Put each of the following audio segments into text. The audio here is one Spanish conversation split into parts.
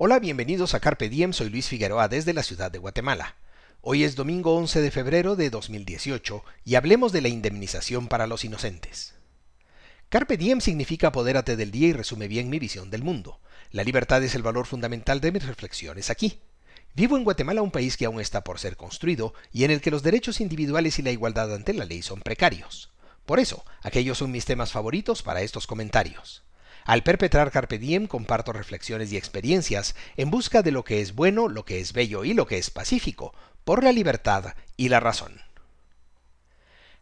Hola, bienvenidos a Carpe Diem, soy Luis Figueroa desde la ciudad de Guatemala. Hoy es domingo 11 de febrero de 2018 y hablemos de la indemnización para los inocentes. Carpe Diem significa apodérate del día y resume bien mi visión del mundo. La libertad es el valor fundamental de mis reflexiones aquí. Vivo en Guatemala, un país que aún está por ser construido y en el que los derechos individuales y la igualdad ante la ley son precarios. Por eso, aquellos son mis temas favoritos para estos comentarios. Al perpetrar Carpe Diem comparto reflexiones y experiencias en busca de lo que es bueno, lo que es bello y lo que es pacífico, por la libertad y la razón.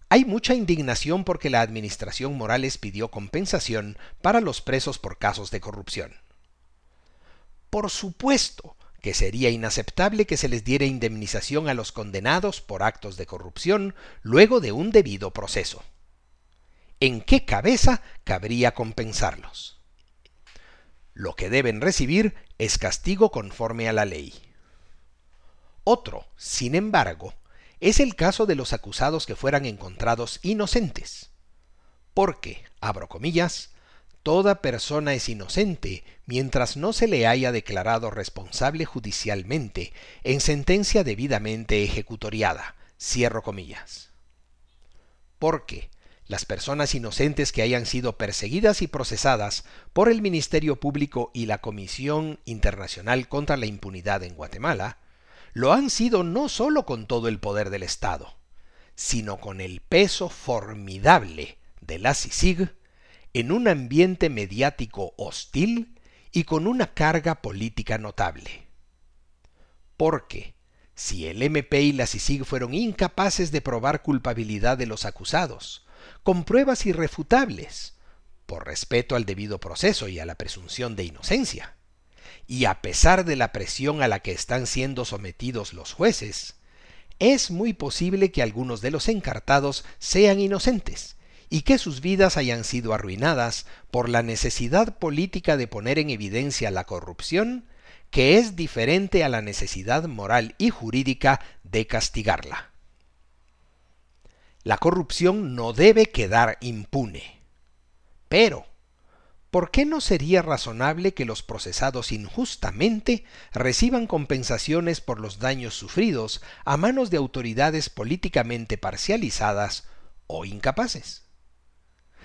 Hay mucha indignación porque la administración Morales pidió compensación para los presos por casos de corrupción. Por supuesto que sería inaceptable que se les diera indemnización a los condenados por actos de corrupción luego de un debido proceso. ¿En qué cabeza cabría compensarlos? Lo que deben recibir es castigo conforme a la ley. Otro, sin embargo, es el caso de los acusados que fueran encontrados inocentes. Porque, abro comillas, toda persona es inocente mientras no se le haya declarado responsable judicialmente en sentencia debidamente ejecutoriada. Cierro comillas. Porque, las personas inocentes que hayan sido perseguidas y procesadas por el Ministerio Público y la Comisión Internacional contra la Impunidad en Guatemala, lo han sido no solo con todo el poder del Estado, sino con el peso formidable de la CICIG en un ambiente mediático hostil y con una carga política notable. Porque, si el MP y la CICIG fueron incapaces de probar culpabilidad de los acusados, con pruebas irrefutables, por respeto al debido proceso y a la presunción de inocencia. Y a pesar de la presión a la que están siendo sometidos los jueces, es muy posible que algunos de los encartados sean inocentes y que sus vidas hayan sido arruinadas por la necesidad política de poner en evidencia la corrupción, que es diferente a la necesidad moral y jurídica de castigarla. La corrupción no debe quedar impune. Pero, ¿por qué no sería razonable que los procesados injustamente reciban compensaciones por los daños sufridos a manos de autoridades políticamente parcializadas o incapaces?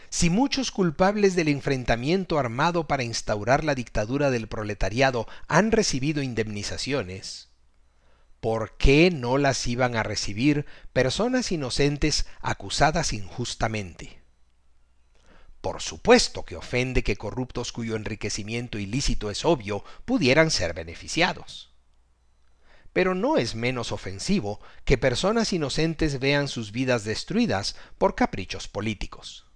Si muchos culpables del enfrentamiento armado para instaurar la dictadura del proletariado han recibido indemnizaciones, ¿por qué no las iban a recibir personas inocentes acusadas injustamente? Por supuesto que ofende que corruptos cuyo enriquecimiento ilícito es obvio pudieran ser beneficiados. Pero no es menos ofensivo que personas inocentes vean sus vidas destruidas por caprichos políticos.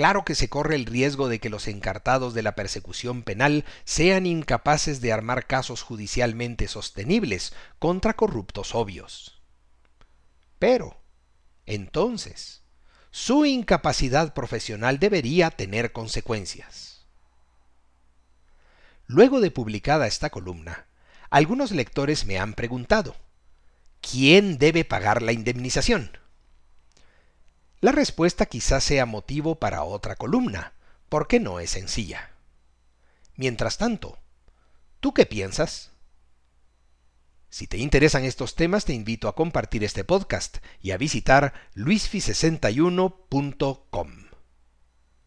Claro que se corre el riesgo de que los encartados de la persecución penal sean incapaces de armar casos judicialmente sostenibles contra corruptos obvios. Pero, entonces, su incapacidad profesional debería tener consecuencias. Luego de publicada esta columna, algunos lectores me han preguntado, ¿quién debe pagar la indemnización? La respuesta quizás sea motivo para otra columna, porque no es sencilla. Mientras tanto, ¿tú qué piensas? Si te interesan estos temas, te invito a compartir este podcast y a visitar luisfi61.com.